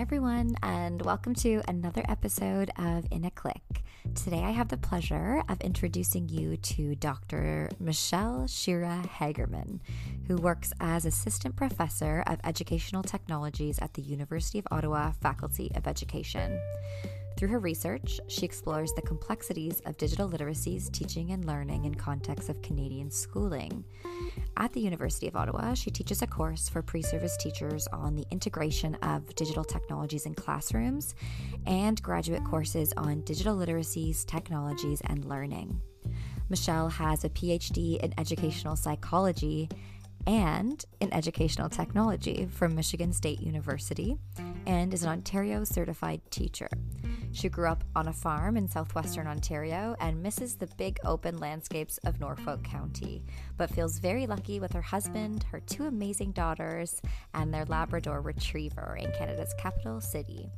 everyone, and welcome to another episode of In a Click. Today, I have the pleasure of introducing you to Dr. Michelle Shira Hagerman, who works as Assistant Professor of Educational Technologies at the University of Ottawa Faculty of Education. Through her research, she explores the complexities of digital literacies, teaching and learning in context of Canadian schooling. At the University of Ottawa, she teaches a course for pre service teachers on the integration of digital technologies in classrooms and graduate courses on digital literacies, technologies, and learning. Michelle has a PhD in educational psychology and in educational technology from Michigan State University and is an Ontario certified teacher. She grew up on a farm in southwestern Ontario and misses the big open landscapes of Norfolk County, but feels very lucky with her husband, her two amazing daughters, and their Labrador retriever in Canada's capital city.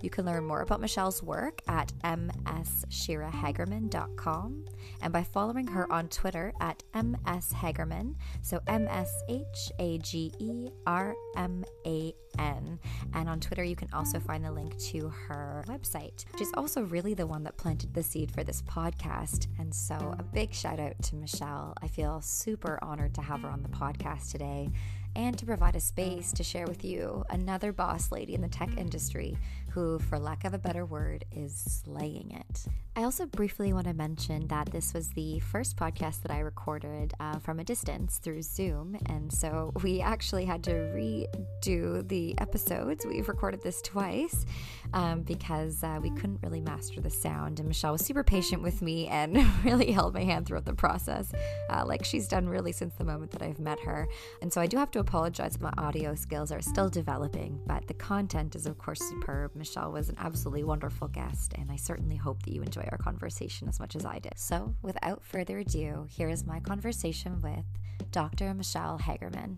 You can learn more about Michelle's work at msshirahagerman.com and by following her on Twitter at mshagerman, so M S H A G E R M A N. And on Twitter, you can also find the link to her website. She's also really the one that planted the seed for this podcast. And so, a big shout out to Michelle. I feel super honored to have her on the podcast today and to provide a space to share with you another boss lady in the tech industry who, for lack of a better word, is slaying it. I also briefly want to mention that this was the first podcast that I recorded uh, from a distance through Zoom. And so we actually had to redo the episodes. We've recorded this twice um, because uh, we couldn't really master the sound. And Michelle was super patient with me and really held my hand throughout the process, uh, like she's done really since the moment that I've met her. And so I do have to apologize. My audio skills are still developing, but the content is, of course, superb. Michelle was an absolutely wonderful guest, and I certainly hope that you enjoy our conversation as much as I did. So, without further ado, here is my conversation with Dr. Michelle Hagerman.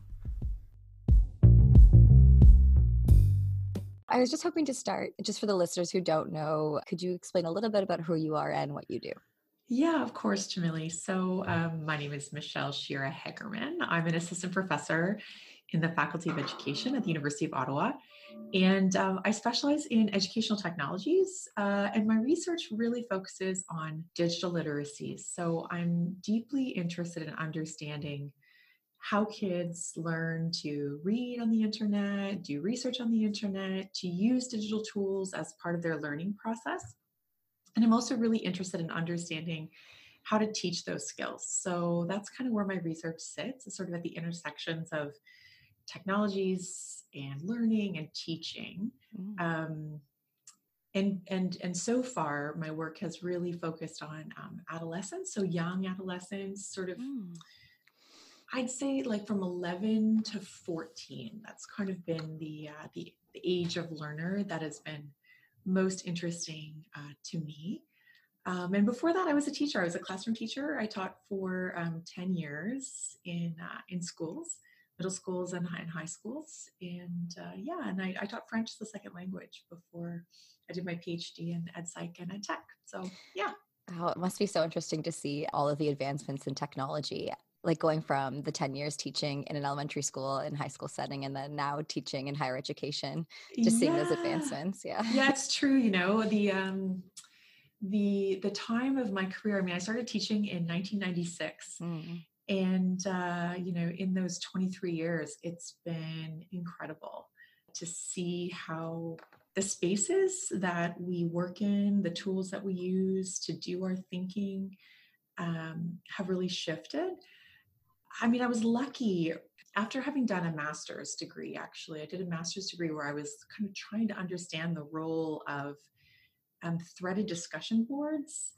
I was just hoping to start, just for the listeners who don't know, could you explain a little bit about who you are and what you do? Yeah, of course, Jamili. So, um, my name is Michelle Shira Hagerman. I'm an assistant professor in the Faculty of Education at the University of Ottawa. And um, I specialize in educational technologies, uh, and my research really focuses on digital literacies. So I'm deeply interested in understanding how kids learn to read on the internet, do research on the internet, to use digital tools as part of their learning process. And I'm also really interested in understanding how to teach those skills. So that's kind of where my research sits, sort of at the intersections of technologies and learning and teaching. Mm. Um, and and and so far, my work has really focused on um, adolescents, so young adolescents, sort of. Mm. I'd say like from 11 to 14. That's kind of been the uh, the, the age of learner that has been most interesting uh, to me. Um, and before that, I was a teacher. I was a classroom teacher. I taught for um, 10 years in uh, in schools middle schools and high, and high schools. And uh, yeah, and I, I, taught French as a second language before I did my PhD in ed psych and ed tech. So yeah. Oh, it must be so interesting to see all of the advancements in technology like going from the 10 years teaching in an elementary school and high school setting and then now teaching in higher education just yeah. seeing those advancements yeah yeah it's true you know the um the the time of my career i mean i started teaching in 1996 mm and uh, you know in those 23 years it's been incredible to see how the spaces that we work in the tools that we use to do our thinking um, have really shifted. I mean i was lucky after having done a master's degree actually. I did a master's degree where i was kind of trying to understand the role of um, threaded discussion boards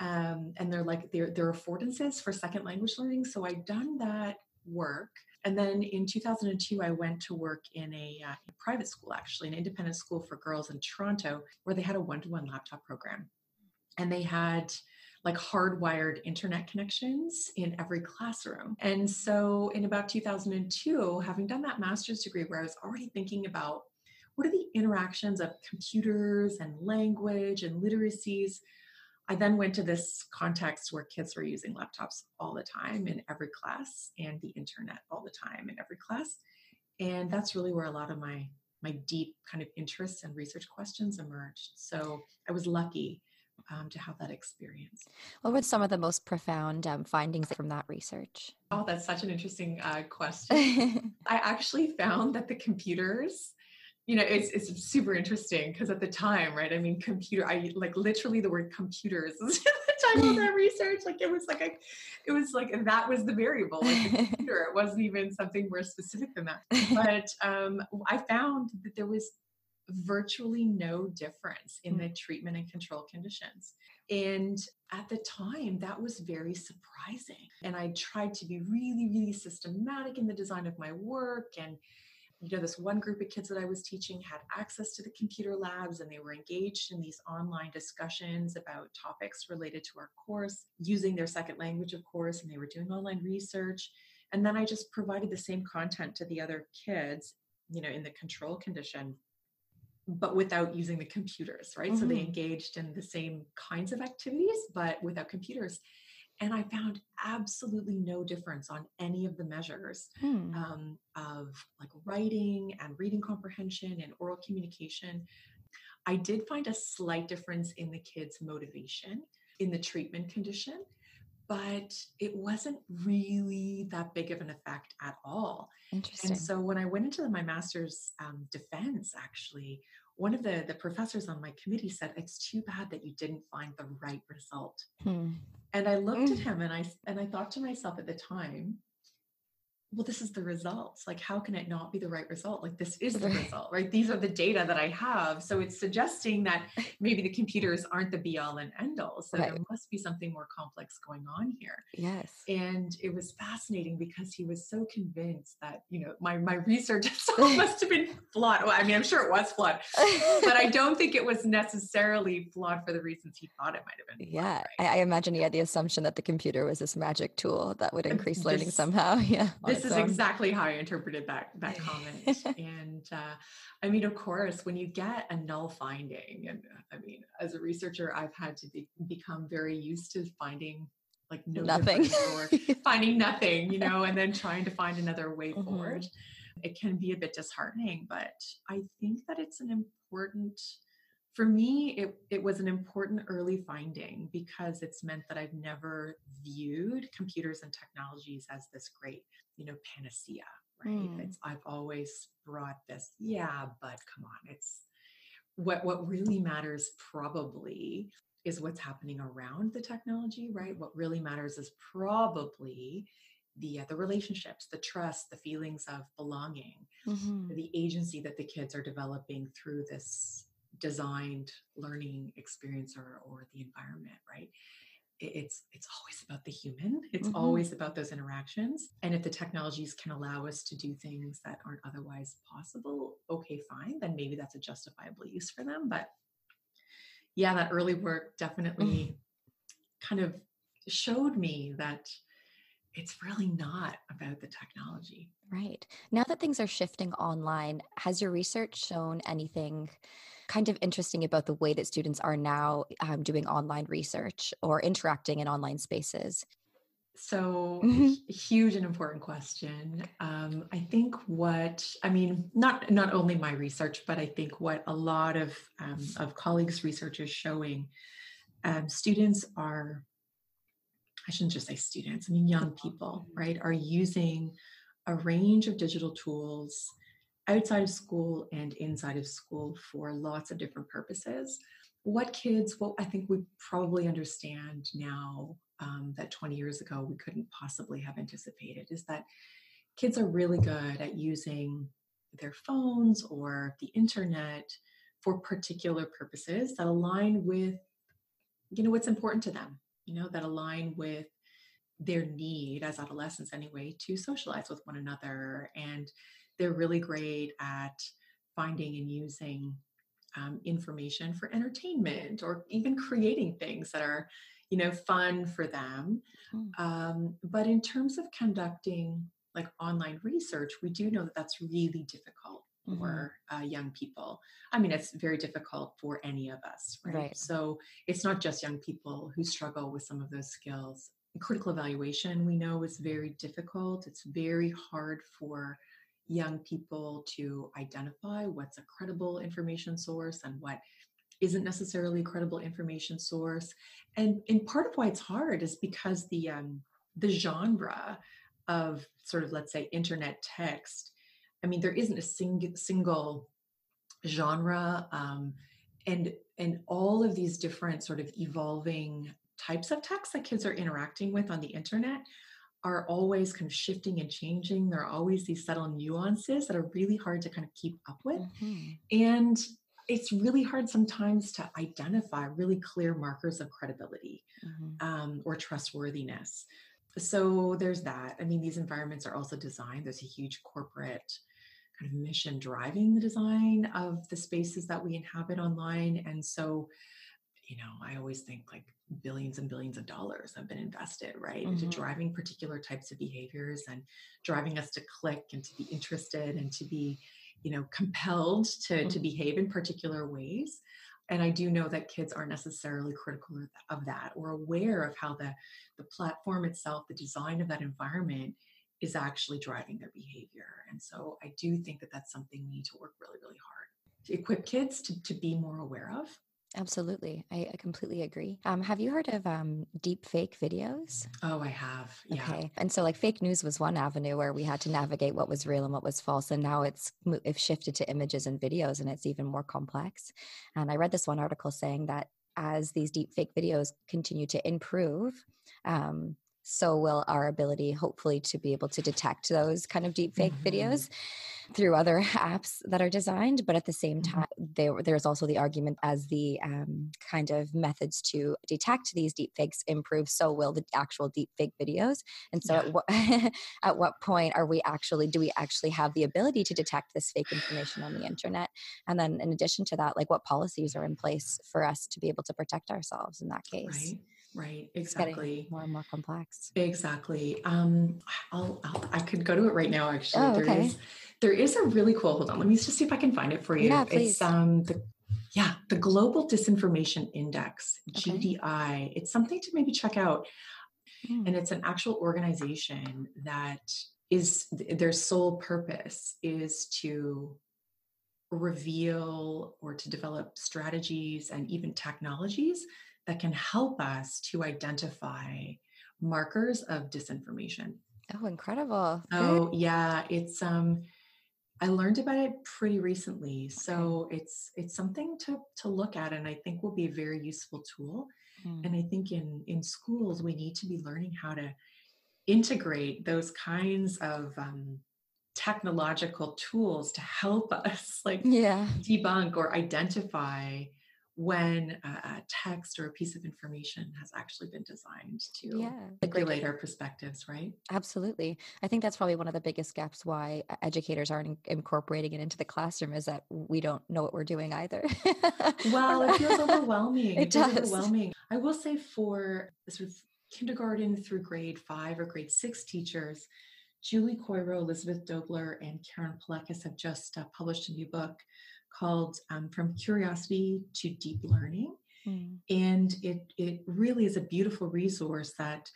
um, and they're like they're, they're affordances for second language learning. So i've done that work. And then in 2002 i went to work in a, uh, a private school actually an independent school for girls in toronto where they had a one-to-one laptop program. And they had like hardwired internet connections in every classroom. And so in about 2002, having done that master's degree where I was already thinking about what are the interactions of computers and language and literacies I then went to this context where kids were using laptops all the time in every class and the internet all the time in every class. And that's really where a lot of my my deep kind of interests and research questions emerged. So I was lucky um, to have that experience. What were some of the most profound um, findings from that research? Oh, that's such an interesting uh, question. I actually found that the computers you know it's it's super interesting because at the time right i mean computer i like literally the word computers at the time of that research. Like it was like a it was like and that was the variable. Like the computer it wasn't even something more specific than that. But um i found that there was virtually no difference in the treatment and control conditions. And at the time that was very surprising. And i tried to be really really systematic in the design of my work and you know this one group of kids that i was teaching had access to the computer labs and they were engaged in these online discussions about topics related to our course using their second language of course and they were doing online research and then i just provided the same content to the other kids you know in the control condition but without using the computers right mm-hmm. so they mm-hmm. engaged in the same kinds of activities but without computers and I found absolutely no difference on any of the measures hmm. um, of like writing and reading comprehension and oral communication. I did find a slight difference in the kids' motivation in the treatment condition, but it wasn't really that big of an effect at all. Interesting. And so when I went into my master's um, defense, actually, one of the, the professors on my committee said, It's too bad that you didn't find the right result. Hmm. And I looked mm. at him and I and I thought to myself at the time, well, this is the results. Like, how can it not be the right result? Like, this is the result, right? These are the data that I have. So it's suggesting that maybe the computers aren't the be all and end all. So right. there must be something more complex going on here. Yes. And it was fascinating because he was so convinced that, you know, my, my research must have been flawed. Well, I mean, I'm sure it was flawed, but I don't think it was necessarily flawed for the reasons he thought it might have been. Yeah. Right? I, I, imagine he had the assumption that the computer was this magic tool that would increase learning somehow. Yeah this is exactly how I interpreted that that comment. and uh, I mean, of course, when you get a null finding, and I mean, as a researcher, I've had to be, become very used to finding like no nothing or finding nothing, you know, and then trying to find another way mm-hmm. forward. It can be a bit disheartening, but I think that it's an important for me it, it was an important early finding because it's meant that i've never viewed computers and technologies as this great you know panacea right mm. it's i've always brought this yeah but come on it's what what really matters probably is what's happening around the technology right what really matters is probably the uh, the relationships the trust the feelings of belonging mm-hmm. the agency that the kids are developing through this designed learning experience or or the environment right? It's it's always about the human. It's mm-hmm. always about those interactions. And if the technologies can allow us to do things that aren't otherwise possible okay fine then maybe that's a justifiable use for them. But yeah that early work definitely mm-hmm. kind of showed me that it's really not about the technology. Right. Now that things are shifting online has your research shown anything kind of interesting about the way that students are now um, doing online research or interacting in online spaces? So mm-hmm. huge and important question. Um, I think what I mean, not not only my research, but I think what a lot of um, of colleagues' research is showing, um, students are. I shouldn't just say students. I mean, young people, right, are using a range of digital tools outside of school and inside of school for lots of different purposes. What kids, well, I think we probably understand now um, that 20 years ago we couldn't possibly have anticipated is that kids are really good at using their phones or the internet for particular purposes that align with you know what's important to them you know that align with their need as adolescents anyway to socialize with one another and they're really great at finding and using um, information for entertainment or even creating things that are you know fun for them mm. um, but in terms of conducting like online research we do know that that's really difficult mm-hmm. for uh, young people i mean it's very difficult for any of us right? right so it's not just young people who struggle with some of those skills critical evaluation we know is very difficult it's very hard for young people to identify what's a credible information source and what isn't necessarily a credible information source. And, and part of why it's hard is because the um, the genre of sort of let's say internet text. I mean, there isn't a sing- single genre, um, and and all of these different sort of evolving types of text that kids are interacting with on the internet are always kind of shifting and changing. There are always these subtle nuances that are really hard to kind of keep up with. Mm-hmm. And it's really hard sometimes to identify really clear markers of credibility mm-hmm. um, or trustworthiness. So there's that. I mean, these environments are also designed, there's a huge corporate kind of mission driving the design of the spaces that we inhabit online. And so, you know, I always think like billions and billions of dollars have been invested, right, mm-hmm. into driving particular types of behaviors and driving us to click and to be interested and to be, you know, compelled to, mm-hmm. to behave in particular ways. And I do know that kids aren't necessarily critical of that or aware of how the, the platform itself, the design of that environment is actually driving their behavior. And so I do think that that's something we need to work really, really hard to equip kids to, to be more aware of. Absolutely. I, I completely agree. Um, have you heard of um, deep fake videos? Oh, I have. Yeah. Okay. And so, like, fake news was one avenue where we had to navigate what was real and what was false. And now it's, it's shifted to images and videos, and it's even more complex. And I read this one article saying that as these deep fake videos continue to improve, um, so will our ability, hopefully, to be able to detect those kind of deep fake mm-hmm. videos through other apps that are designed. But at the same mm-hmm. time, there, there's also the argument as the um, kind of methods to detect these deep fakes improve, so will the actual deep fake videos. And so, yeah. at, what, at what point are we actually, do we actually have the ability to detect this fake information on the internet? And then, in addition to that, like what policies are in place for us to be able to protect ourselves in that case? Right. Right, exactly. more and more complex. Exactly. Um, I'll, I'll, i could go to it right now. Actually, oh, okay. there is there is a really cool. Hold on, let me just see if I can find it for you. Yeah, please. It's um the yeah the Global Disinformation Index okay. GDI. It's something to maybe check out, mm. and it's an actual organization that is their sole purpose is to reveal or to develop strategies and even technologies that can help us to identify markers of disinformation. Oh, incredible. Oh, yeah, it's um I learned about it pretty recently. So okay. it's it's something to to look at and I think will be a very useful tool. Mm. And I think in in schools we need to be learning how to integrate those kinds of um, technological tools to help us like yeah. debunk or identify when a, text or a piece of information has actually been designed to yeah, regulate our perspectives, right? Absolutely. I think that's probably one of the biggest gaps why educators aren't incorporating it into the classroom is that we don't know what we're doing either. well, it feels overwhelming. It, it does. overwhelming. I will say for sort of kindergarten through grade five or grade six teachers, Julie Coiro, Elizabeth Dobler, and Karen Pelekis have just uh, published a new book called um, From Curiosity to Deep Learning. Mm. And it, it really is a beautiful resource that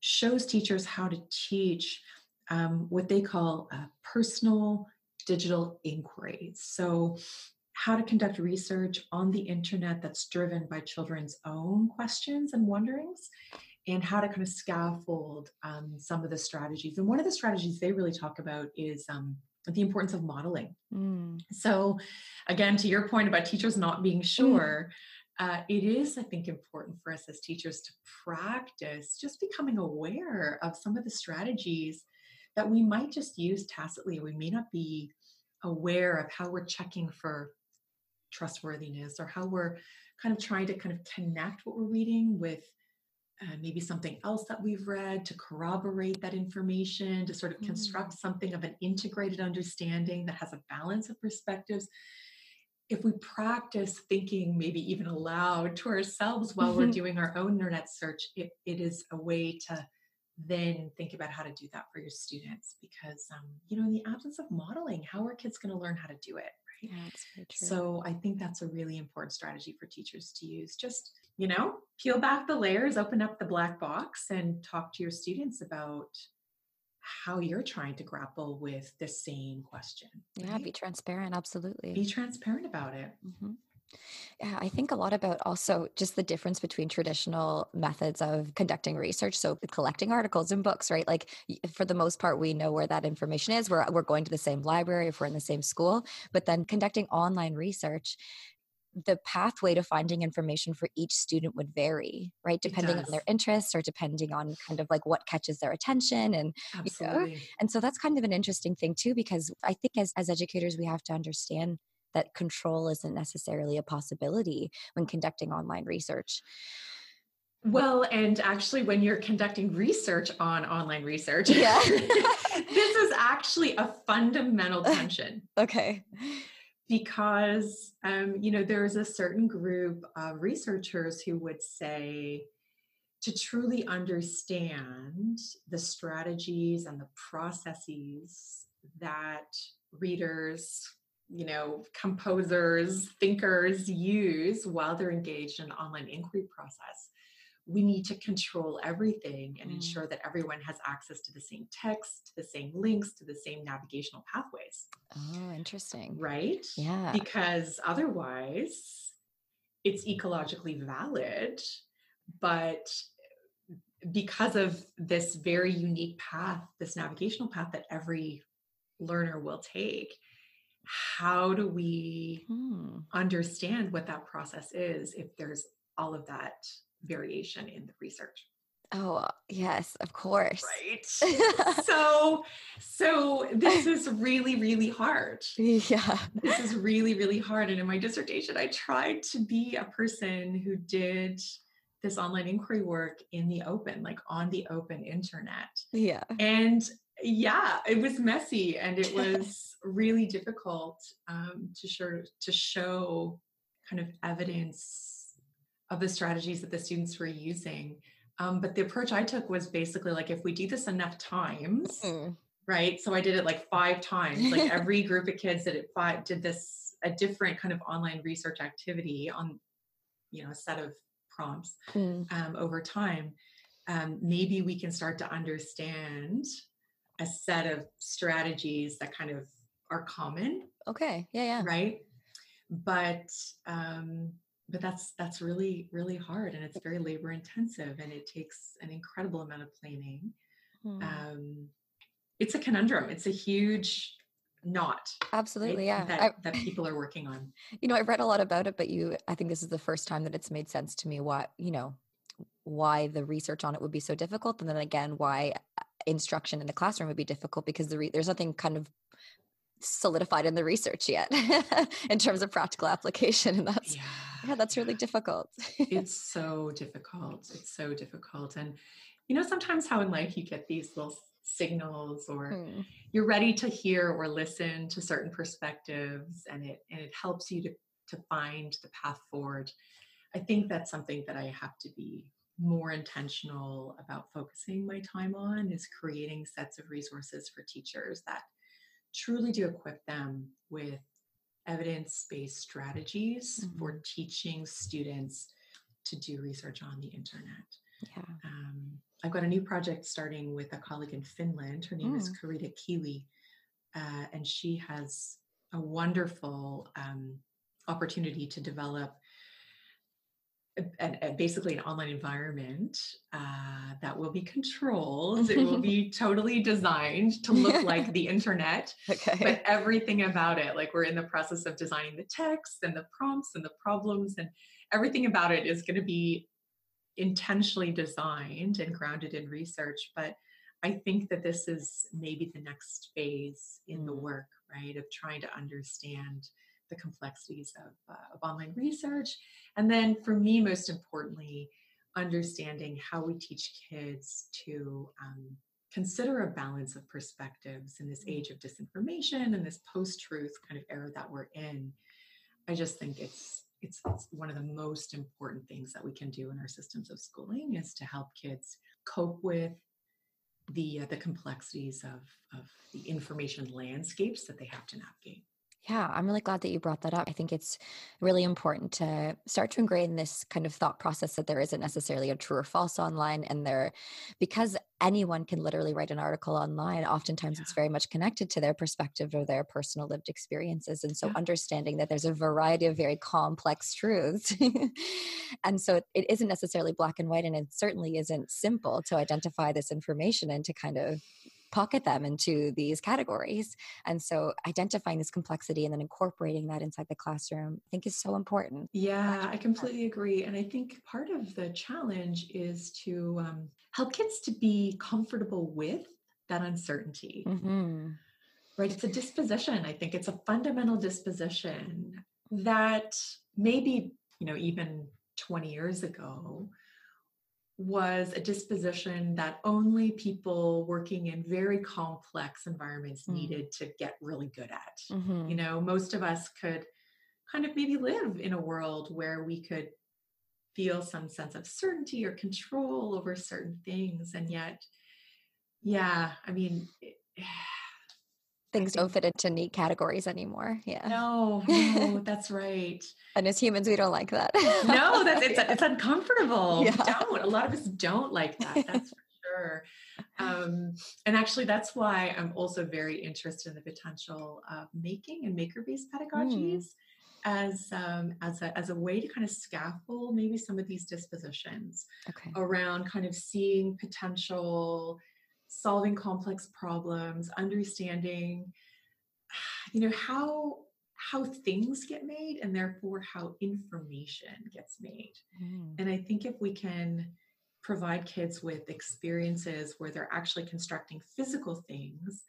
shows teachers how to teach um, what they call uh, personal digital inquiry. So, how to conduct research on the internet that's driven by children's own questions and wonderings, and how to kind of scaffold um, some of the strategies. And one of the strategies they really talk about is um, the importance of modeling. Mm. So, again, to your point about teachers not being mm. sure, mm. uh, it is, I think, important for us as teachers to practice just becoming aware of some of the strategies that we might just use tacitly. We may not be aware of how we're checking for trustworthiness or how we're kind of trying to kind of connect what we're reading with uh, maybe something else that we've read to corroborate that information, to sort of mm. construct something of an integrated understanding that has a balance of perspectives. If we practice thinking, maybe even aloud to ourselves while we're doing our own internet search, it, it is a way to then think about how to do that for your students because um, you know in the absence of modeling how are kids going to learn how to do it yeah, that's very true. so i think that's a really important strategy for teachers to use just you know, peel back the layers, open up the black box, and talk to your students about how you're trying to grapple with the same question. Yeah, right? be transparent. Absolutely. Be transparent about it. Mm-hmm. Yeah, I think a lot about also just the difference between traditional methods of conducting research. So collecting articles and books, right? Like for the most part, we know where that information is. We're, we're going to the same library if we're in the same school. But then conducting online research, the pathway to finding information for each student would vary right depending on their interests or depending on kind of like what catches their attention and Absolutely. You know, and so that's kind of an interesting thing too because i think as, as educators we have to understand that control isn't necessarily a possibility when conducting online research well, and actually, when you're conducting research on online research, yeah. this is actually a fundamental tension. okay because um, you know there's a certain group of researchers who would say to truly understand the strategies and the processes that readers you know composers thinkers use while they're engaged in online inquiry process we need to control everything and mm. ensure that everyone has access to the same text, to the same links, to the same navigational pathways. Oh, interesting. Right? Yeah. Because otherwise, it's ecologically valid, but because of this very unique path, this navigational path that every learner will take, how do we hmm. understand what that process is if there's all of that variation in the research. Oh, yes, of course. Right. so so this is really really hard. Yeah. This is really really hard and in my dissertation I tried to be a person who did this online inquiry work in the open, like on the open internet. Yeah. And yeah, it was messy and it was really difficult um, to show to show kind of evidence of the strategies that the students were using. Um, but the approach I took was basically like if we do this enough times, mm. right? So I did it like five times. Like every group of kids that it five did this a different kind of online research activity on, you know, a set of prompts mm. um, over time. Um, maybe we can start to understand a set of strategies that kind of are common. Okay. Yeah. Yeah. Right. But um, but that's that's really really hard and it's very labor intensive and it takes an incredible amount of planning hmm. um, it's a conundrum it's a huge knot absolutely right, yeah that, I, that people are working on you know i've read a lot about it but you i think this is the first time that it's made sense to me what you know why the research on it would be so difficult and then again why instruction in the classroom would be difficult because the re- there's nothing kind of solidified in the research yet in terms of practical application and that's yeah, yeah that's really difficult. It's so difficult it's so difficult and you know sometimes how in life you get these little signals or hmm. you're ready to hear or listen to certain perspectives and it and it helps you to to find the path forward. I think that's something that i have to be more intentional about focusing my time on is creating sets of resources for teachers that truly do equip them with evidence based strategies mm-hmm. for teaching students to do research on the internet. Yeah. Um, I've got a new project starting with a colleague in Finland. Her name mm. is Carita Kiili, uh, and she has a wonderful um, opportunity to develop a, a, basically an online environment uh, that will be controlled. it will be totally designed to look like the internet, okay. but everything about it, like we're in the process of designing the text and the prompts and the problems, and everything about it is going to be intentionally designed and grounded in research. But I think that this is maybe the next phase in the mm. work, right, of trying to understand the complexities of, uh, of online research. And then for me, most importantly, understanding how we teach kids to um, consider a balance of perspectives in this age of disinformation and this post-truth kind of era that we're in. I just think it's it's, it's one of the most important things that we can do in our systems of schooling is to help kids cope with the uh, the complexities of of the information landscapes that they have to navigate. Yeah, I'm really glad that you brought that up. I think it's really important to start to ingrain this kind of thought process that there isn't necessarily a true or false online and there because anyone can literally write an article online oftentimes yeah. it's very much connected to their perspective or their personal lived experiences and so yeah. understanding that there's a variety of very complex truths and so it, it isn't necessarily black and white and it certainly isn't simple to identify this information and to kind of pocket them into these categories. And so identifying this complexity and then incorporating that inside the classroom, I think is so important. Yeah, I completely agree. And I think part of the challenge is to um, help kids to be comfortable with that uncertainty. Mm-hmm. Right? It's a disposition. I think it's a fundamental disposition that maybe, you know, even 20 years ago was a disposition that only people working in very complex environments mm. needed to get really good at. Mm-hmm. You know, most of us could kind of maybe live in a world where we could feel some sense of certainty or control over certain things. And yet, yeah, I mean, things don't fit into neat categories anymore. Yeah. No, no, that's right. and as humans, we don't like that. no, that's it's it's uncomfortable. Yeah. We don't. A lot of us don't like that. That's for sure. Um, and actually, that's why I'm also very interested in the potential of making and maker-based pedagogies. Mm. As um, as a as a way to kind of scaffold maybe some of these dispositions okay. around kind of seeing potential solving complex problems, understanding, you know, how how things get made and therefore how information gets made. Mm. And I think if we can provide kids with experiences where they're actually constructing physical things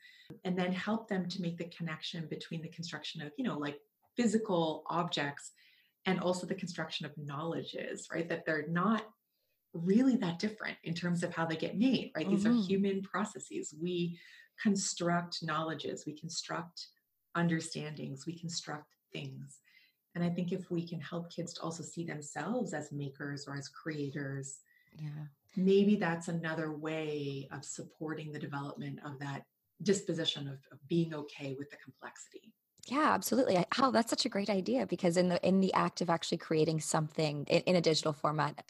and then help them to make the connection between the construction of, you know, like physical objects and also the construction of knowledges, right? That they're not really that different in terms of how they get made, right? Mm-hmm. These are mm-hmm. human processes. We construct knowledges, we construct understandings, we construct things. And I think if we can help kids to also see themselves as makers or as creators, yeah. maybe that's another way of supporting the development of that disposition of, of being okay with the complexity. Yeah, absolutely. Oh, that's such a great idea because in the in the act of actually creating something in, in a digital format,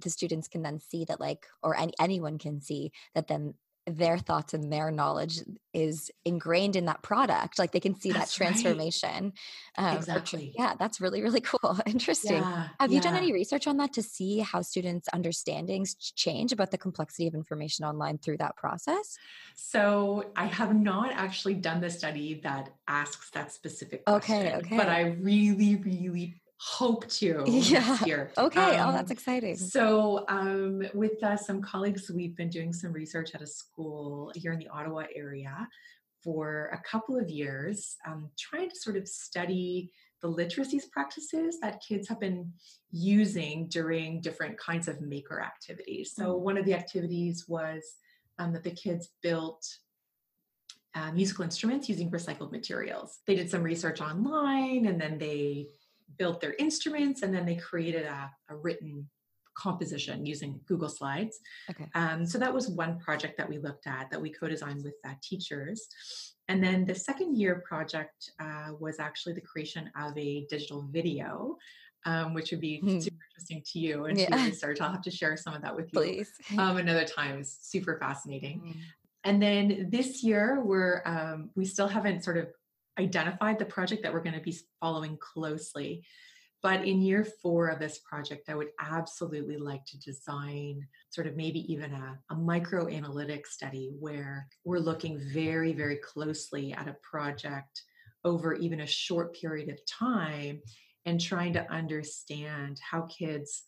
the students can then see that like or any, anyone can see that then their thoughts and their knowledge is ingrained in that product like they can see that's that transformation right. um, exactly yeah that's really really cool interesting yeah, have yeah. you done any research on that to see how students understandings change about the complexity of information online through that process so i have not actually done the study that asks that specific question, okay okay but i really really hope to yeah. year. Okay. Um, oh, that's exciting. So, um, with uh, some colleagues, we've been doing some research at a school here in the Ottawa area for a couple of years, um, trying to sort of study the literacies practices that kids have been using during different kinds of maker activities. So, mm-hmm. one of the activities was um, that the kids built uh, musical instruments using recycled materials. They did some research online and then they built their instruments and then they created a, a written composition using Google Slides. Okay. Um, so that was one project that we looked at that we co-designed with uh, teachers. And then the second year project uh, was actually the creation of a digital video, um, which would be hmm. super interesting to you and yeah. to your research. I'll have to share some of that with you Please. Um, another time. It's super fascinating. Hmm. And then this year, we're um, we still haven't sort of identified the project that we're going to be following closely. But in year four of this project, I would absolutely like to design sort of maybe even a, a micro analytic study where we're looking very, very closely at a project over even a short period of time and trying to understand how kids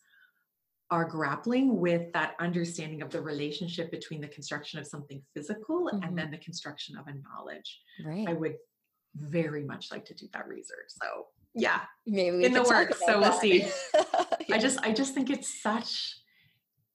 are grappling with that understanding of the relationship between the construction of something physical mm-hmm. and then the construction of a knowledge. Right. I would very much like to do that research. So yeah, maybe in the works. So we'll see. yeah. I just I just think it's such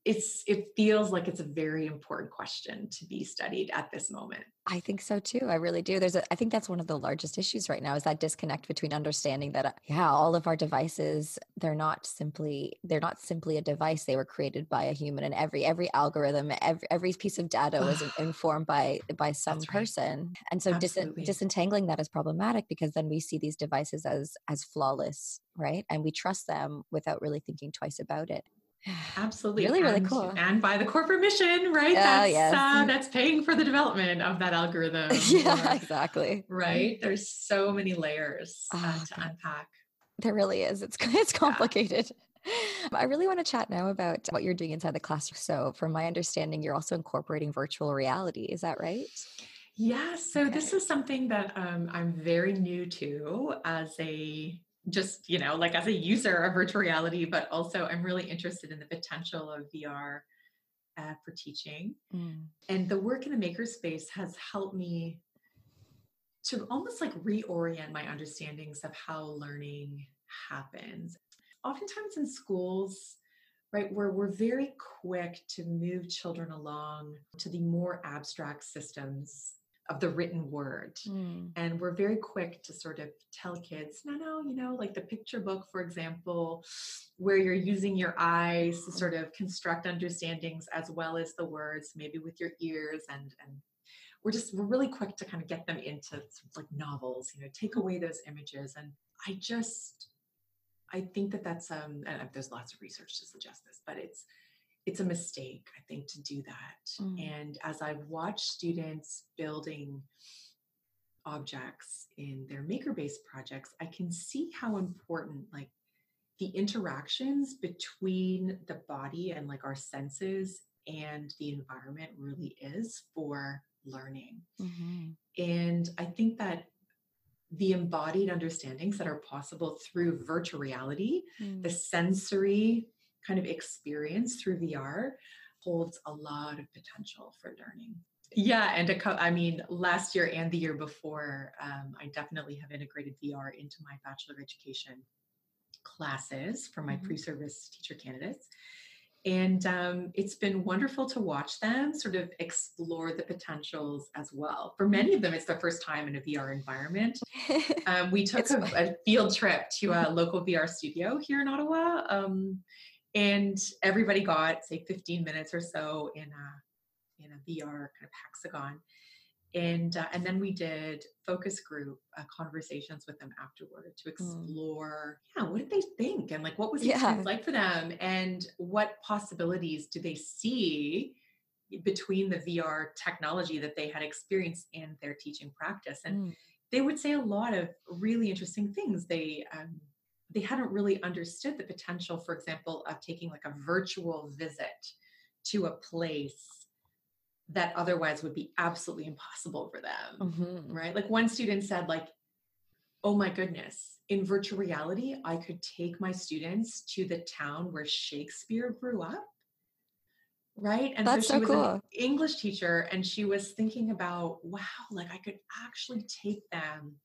it's it feels like it's a very important question to be studied at this moment. I think so too i really do there's a i think that's one of the largest issues right now is that disconnect between understanding that yeah all of our devices they're not simply they're not simply a device they were created by a human and every every algorithm every every piece of data was informed by by some right. person. And so dis- disentangling that is problematic because then we see these devices as as flawless right? And we trust them without really thinking twice about it Absolutely. Really, really cool. And by the corporate mission, right? Oh, that's yes. uh, that's paying for the development of that algorithm. yeah, or- exactly. right. There's so many layers uh, Oh, to God. unpack. There really is. It's it's complicated. I really want to chat now about what you're doing inside the classroom. So, from my understanding, you're also incorporating virtual reality. Is that right? Yeah, so this is something that um, I'm very new to as a just, you know, like as a user of virtual reality, but also I'm really interested in the potential of VR uh, for teaching. Mm. And the work in the makerspace has helped me to almost like reorient my understandings of how learning happens. Oftentimes in schools, right, where we're very quick to move children along to the more abstract systems of the written word. Mm. And we're very quick to sort of tell kids, no, no, you know, like the picture book, for example, where you're using your eyes to sort of construct understandings as well as the words, maybe with your ears and and we're just we're really quick to kind of get them into sort of like novels, you know, take away those images. And I just I think that that's um and there's lots of research to suggest this, but it's it's a mistake, I think, to do that. Mm. And as I've watched students building objects in their maker-based projects, I can see how important like the interactions between the body and like our senses and the environment really is for learning. Mhm. And I think that the embodied understandings that are possible through virtual reality the Mm. sensory kind of experience through VR holds a lot of potential for learning. Yeah, and a co- I mean, last year and the year before, um, I definitely have integrated VR into my Bachelor of Education classes for my Mhm. pre-service teacher candidates. And um, it's been wonderful to watch them sort of explore the potentials as well. For many of them, it's their first time in a VR environment. Um, we took a, a field trip to a local VR studio here in Ottawa, um, and everybody got say 15 minutes or so in a in a VR kind of hexagon, and uh, and then we did focus group uh, conversations with them afterward to explore, yeah, what did they think, and like what was Yeah. experience like for them, and what possibilities do they see between the VR technology that they had experienced in their teaching practice, and Mm. they would say a lot of really interesting things. They um, they hadn't really understood the potential, for example, of taking like a virtual visit to a place that otherwise would be absolutely impossible for them. Mhm. Right? Like one student said, like, "Oh my goodness." In virtual reality, I could take my students to the town where Shakespeare grew up. Right. And That's so so she was cool. an English teacher and she was thinking about, wow, like I could actually take them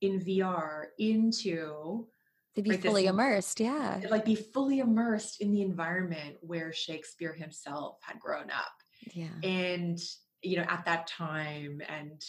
in VR into To be Like this- fully immersed. Yeah. like be fully immersed in the environment where Shakespeare himself had grown up. Yeah. And you know, at that time, and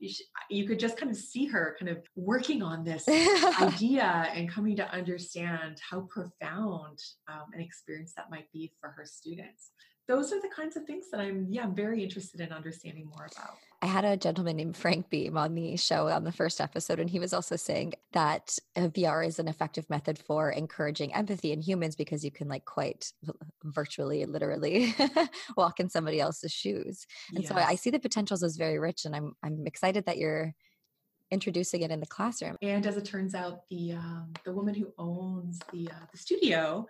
you you could just kind of see her kind of working on this idea and coming to understand how profound um, an experience that might be for her students. Those are the kinds of things that I'm, yeah, very interested in understanding more about. I had a gentleman named Frank Beam on the show on the first episode, and he was also saying that uh, VR is an effective method for encouraging empathy in humans because you can, like, quite virtually, literally walk in somebody else's shoes. And so I I see the potentials as very rich, and I'm I'm excited that you're introducing it in the classroom. And as it turns out, the um, the woman who owns the uh, the studio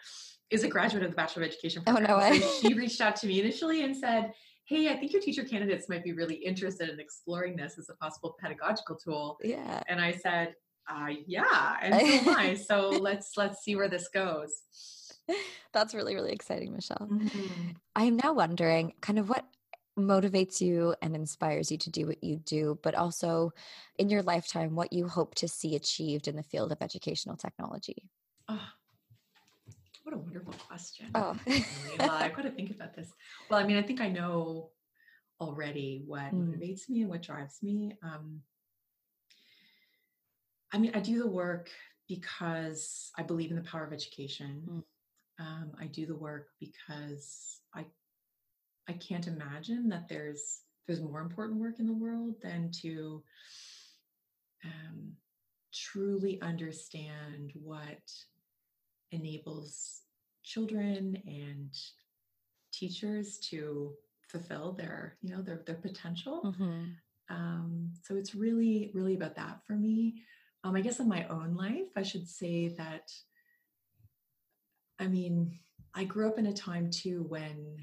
is a graduate of the Bachelor of Education Program. Oh, no way. So she reached out to me initially and said, "Hey, I think your teacher candidates might be really interested in exploring this as a possible pedagogical tool." Yeah. And I said, uh, "Yeah," and so am I. So let's let's see where this goes. That's really, really exciting, Michelle. Mhm. I am now wondering kind of what motivates you and inspires you to do what you do, but also in your lifetime, what you hope to see achieved in the field of educational technology. Oh, what a wonderful question. Oh. I've got to think about this. Well, I mean, I think I know already what Mm. motivates me and what drives me. Um, I mean, I do the work because I believe in the power of education. Mm. Um, I do the work because I can't imagine that there's there's more important work in the world than to um, truly understand what enables children and teachers to fulfill their you know their their potential mm-hmm. um, so it's really really about that for me um, i guess in my own life i should say that i mean i grew up in a time too when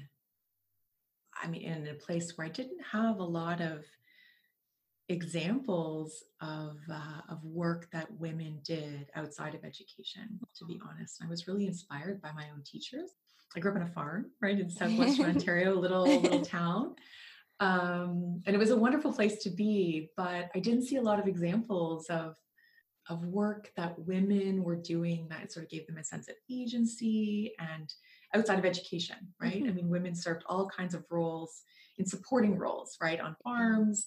i mean in a place where i didn't have a lot of examples of uh, of work that women did outside of education to be honest. I was really inspired by my own teachers. I grew up on a farm, right in southwestern Ontario, a little little town, um, and it was a wonderful place to be. But I didn't see a lot of examples of of work that women were doing that sort of gave them a sense of agency and outside of education, right? Mm-hmm. I mean, women served all kinds of roles in supporting roles, right, on farms.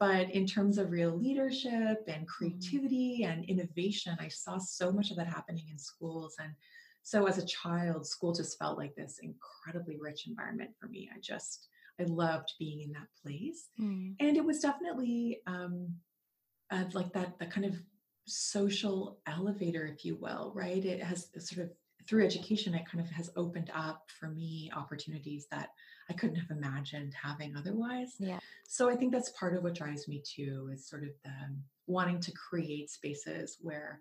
But in terms of real leadership and mm-hmm. creativity and innovation, I saw so much of that happening in schools and so as a child school just felt like this incredibly rich environment for me i just i loved being in that place mm. and it was definitely um uh, like that the kind of social elevator if you will right it has sort of through education it kind of has opened up for me opportunities that i couldn't have imagined having otherwise yeah so i think that's part of what drives me too is sort of the wanting to create spaces where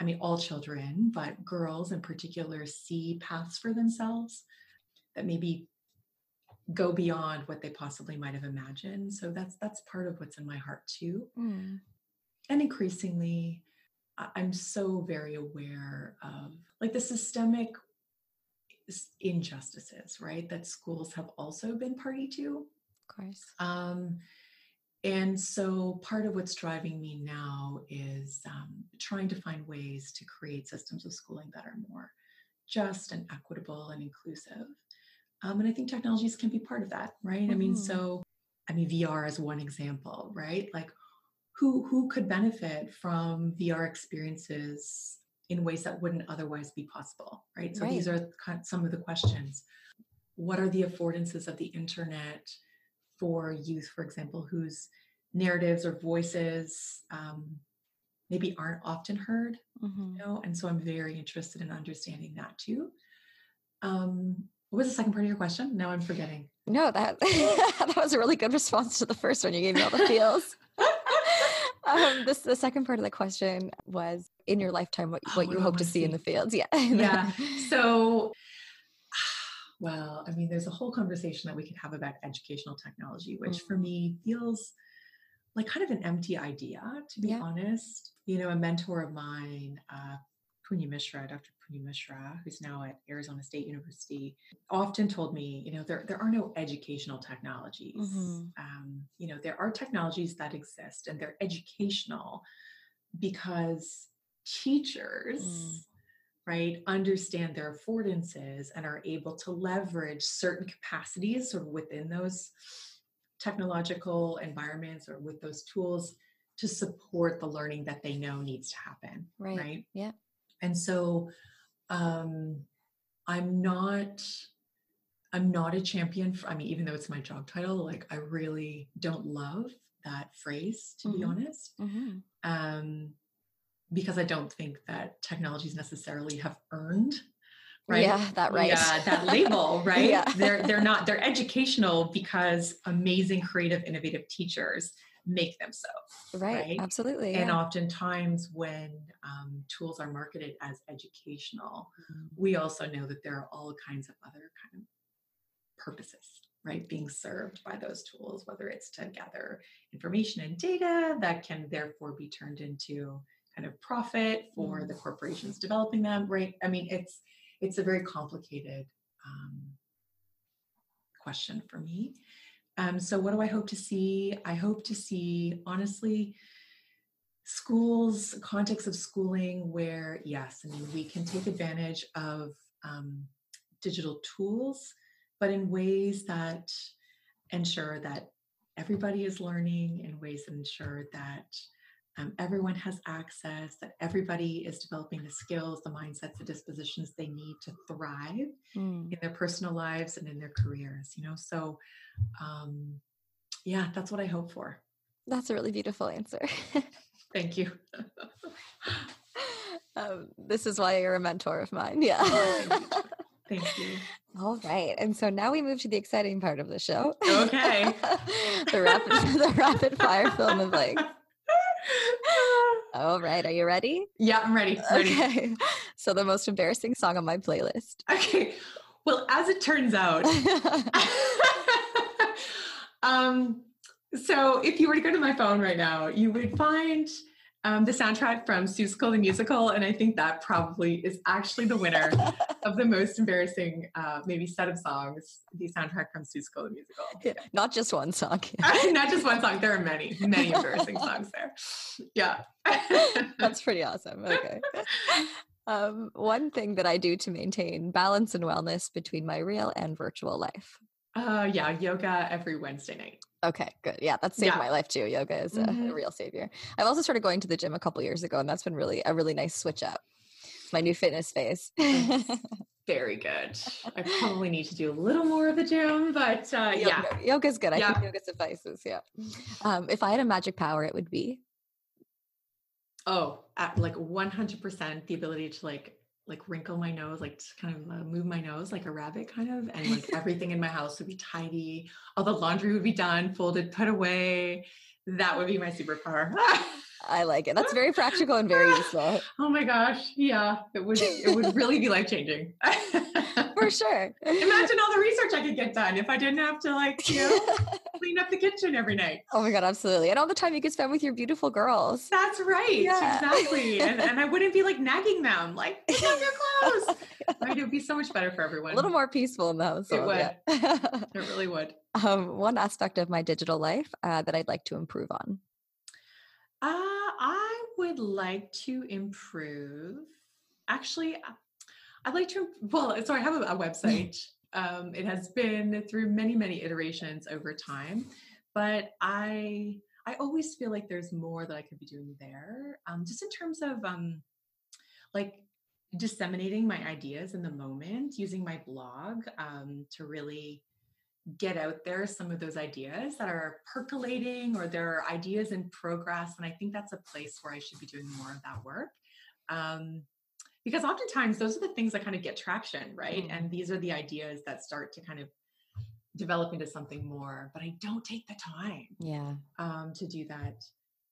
I mean, all children, but girls in particular see paths for themselves that maybe go beyond what they possibly might have imagined. So that's that's part of what's in my heart too. Mm. And increasingly, I'm so very aware of like the systemic injustices, right? That schools have also been party to. Of course. Um, and so part of what's driving me now is um, trying to find ways to create systems of schooling that are more just and equitable and inclusive. Um, and I think technologies can be part of that, right? Mm-hmm. I mean, mm-hmm. so I mean, VR is one example, right? Like, who who could benefit from VR experiences in ways that wouldn't otherwise be possible, right? So right. these are some of the questions. What are the affordances of the internet? for youth, for example, whose narratives or voices um, maybe aren't often heard, mm-hmm. you know, and so I'm very interested in understanding that too. Um, what was the second part of your question? Now I'm forgetting. No, that that was a really good response to the first one. You gave me all the feels. um, this the second part of the question was in your lifetime what, what oh, you hope to see in the fields. Yeah. yeah. So well, I mean, there's a whole conversation that we could have about educational technology, which mm-hmm. for me feels like kind of an empty idea, to be yeah. honest. You know, a mentor of mine, uh, Punya Mishra, Dr. Punya Mishra, who's now at Arizona State University, often told me, you know, there, there are no educational technologies. Mm-hmm. Um, you know, there are technologies that exist and they're educational because teachers mm right, understand their affordances and are able to leverage certain capacities sort of within those technological environments or with those tools to support the learning that they know needs to happen. Right. Right. Yeah. And so um I'm not I'm not a champion for I mean, even though it's my job title, like I really don't love that phrase, to mm-hmm. be honest. Mm-hmm. Um because I don't think that technologies necessarily have earned right yeah that right yeah that label right yeah. they're they're not they're educational because amazing creative innovative teachers make them so right, right? absolutely and yeah. oftentimes when um, tools are marketed as educational mm-hmm. we also know that there are all kinds of other kind of purposes right being served by those tools whether it's to gather information and data that can therefore be turned into kind of profit for the mm. corporations developing them right i mean it's it's a very complicated um, question for me um, so what do i hope to see? I hope to see honestly schools context of schooling where yes i mean we can take advantage of um, digital tools but in ways that ensure that everybody is learning in ways that ensure that um, everyone has access, that everybody is developing the skills, the mindsets, the dispositions they need to thrive mm. in their personal lives and in their careers, you know? So, um, yeah, that's what I hope for. That's a really beautiful answer. Thank you. um, this is why you're a mentor of mine. Yeah. Thank you. All right. And so now we move to the exciting part of the show. Okay. the rapid the rapid fire film the blank. All right. Are you ready? Yeah, I'm ready. ready. Okay. So the most embarrassing song on my playlist. Okay. Well, as it turns out, um, so if you were to go to my phone right now, you would find um, the soundtrack from Seussical the Musical, and I think that probably is actually the winner of the most embarrassing, uh, maybe set of songs. The soundtrack from Seussical the Musical. Yeah, not just one song. not just one song. There are many, many embarrassing songs there. Yeah, that's pretty awesome. Okay. Um, one thing that I do to maintain balance and wellness between my real and virtual life. Uh, yeah, yoga every Wednesday night. Okay, good. Yeah, that saved yeah. my life too. Yoga is a, mm-hmm. a, real savior. I've also started going to the gym a couple years ago, and that's been really a really nice switch up. It's my new fitness phase. Very good. I probably need to do a little more of the gym, but uh, yeah, yoga's good. I yeah. think yoga suffices. Yeah. Um, if I had a magic power, it would be. Oh, like one hundred percent the ability to like like wrinkle my nose, like kind of uh, move my nose like a rabbit, kind of, and like everything in my house would be tidy. All the laundry would be done, folded, put away. That would be my superpower. I like it. That's very practical and very useful. oh my gosh, yeah, it would it would really be life changing. For sure. Imagine all the research I could get done if I didn't have to like you know clean up the kitchen every night. Oh my god, absolutely, and all the time you could spend with your beautiful girls. That's right, yeah. exactly, and and I wouldn't be like nagging them like put on your clothes. right, it would be so much better for everyone. A little more peaceful in the house. It would. Yeah. it really would. Um, one aspect of my digital life uh, that I'd like to improve on. Uh, I would like to improve. Actually, uh, I'd like to. Well, so I have a, a website. um, it has been through many, many iterations over time, but I I always feel like there's more that I could be doing there. Um, just in terms of um, like disseminating my ideas in the moment, using my blog um, to really get out there some of those ideas that are percolating or there are ideas in progress. And I think that's a place where I should be doing more of that work. Um, because oftentimes those are the things that kind of get traction, right? Mm. And these are the ideas that start to kind of develop into something more, but I don't take the time yeah. Um, to do that.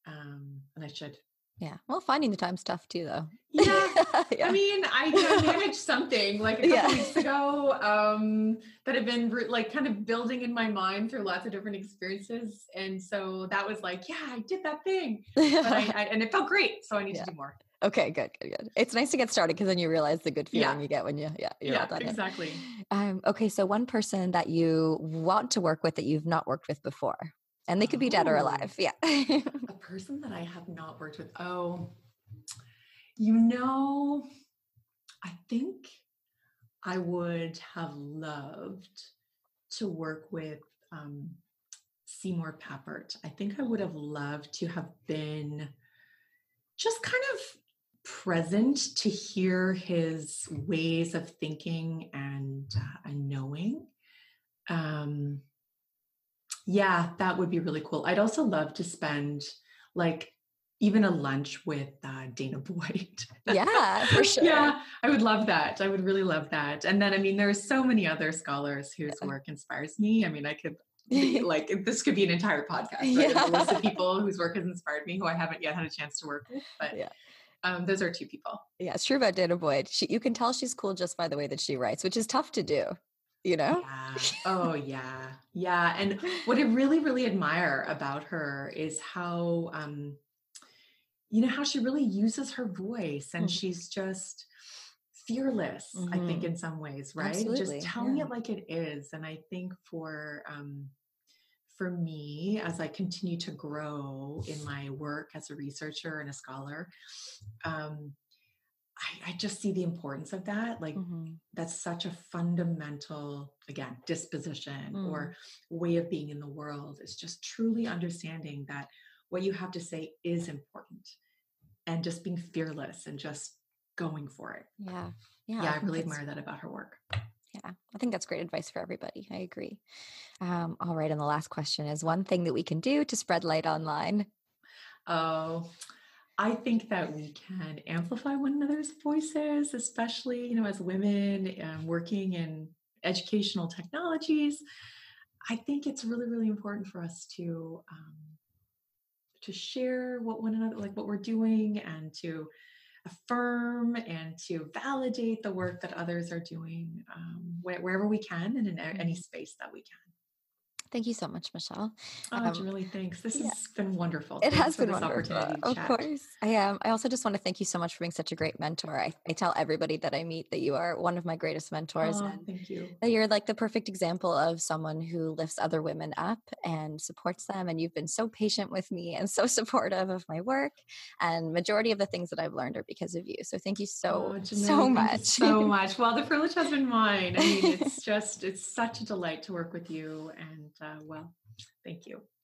Um, and I should. Yeah. Well, finding the time's tough too, though. Yeah. yeah. I mean, I, managed something like a couple yeah. weeks ago um, that had been like kind of building in my mind through lots of different experiences. And so that was like, yeah, I did that thing. I, I, and it felt great. So I need yeah. to do more. Okay, good, good, good. It's nice to get started because then you realize the good feeling you get when you, yeah, you're yeah. Exactly. Um, okay, so one person that you want to work with that you've not worked with before and they could be dead or alive. Yeah. a person that I have not worked with. Oh, you know, I think I would have loved to work with um, Seymour Papert. I think I would have loved to have been just kind of present to hear his ways of thinking and uh, and knowing. Um, yeah, that would be really cool. I'd also love to spend like even a lunch with uh, Dana Boyd. yeah, for sure. yeah, I would love that. I would really love that. And then, I mean, there's so many other scholars whose yeah. work inspires me. I mean, I could like this could be an entire podcast. Right? Yeah. A list of people whose work has inspired me, who I haven't yet had a chance to work with, but. Yeah. Um, those are two people. Yeah, it's true about Dana Boyd. She, you can tell she's cool just by the way that she writes, which is tough to do you know? Yeah. Oh, yeah. Yeah. And what I really, really admire about her is how, um, you know, how she really uses her voice and mm-hmm. she's just fearless, mm-hmm. I think, mm-hmm. in some ways, right? Absolutely. Just telling yeah. it like it is. And I think for, um, for me, as I continue to grow in my work as a researcher and a scholar, um, I, I, just see the importance of that. Like mm-hmm. that's such a fundamental, again, disposition mm. or way of being in the world is just truly understanding that what you have to say is important and just being fearless and just going for it. Yeah. Yeah. Yeah. I, I really admire that about her work. Yeah. I think that's great advice for everybody. I agree. Um, all right. And the last question is one thing that we can do to spread light online. Oh, I think that we can amplify one another's voices, especially, you know, as women um, working in educational technologies. I think it's really, really important for us to um, to share what one another, like what we're doing, and to affirm and to validate the work that others are doing um, wherever we can and in any mm-hmm. space that we can. Thank you so much, Michelle. Oh, um, Julie, thanks. This yeah. has been wonderful. It thanks has been wonderful. Of course. I am. I also just want to thank you so much for being such a great mentor. I, I tell everybody that I meet that you are one of my greatest mentors. Oh, thank you. That you're like the perfect example of someone who lifts other women up and supports them. And you've been so patient with me and so supportive of my work. And majority of the things that I've learned are because of you. So thank you so, oh, so much. so much. Well, the privilege has been mine. I mean, it's just, it's such a delight to work with you. And Uh, well, thank you.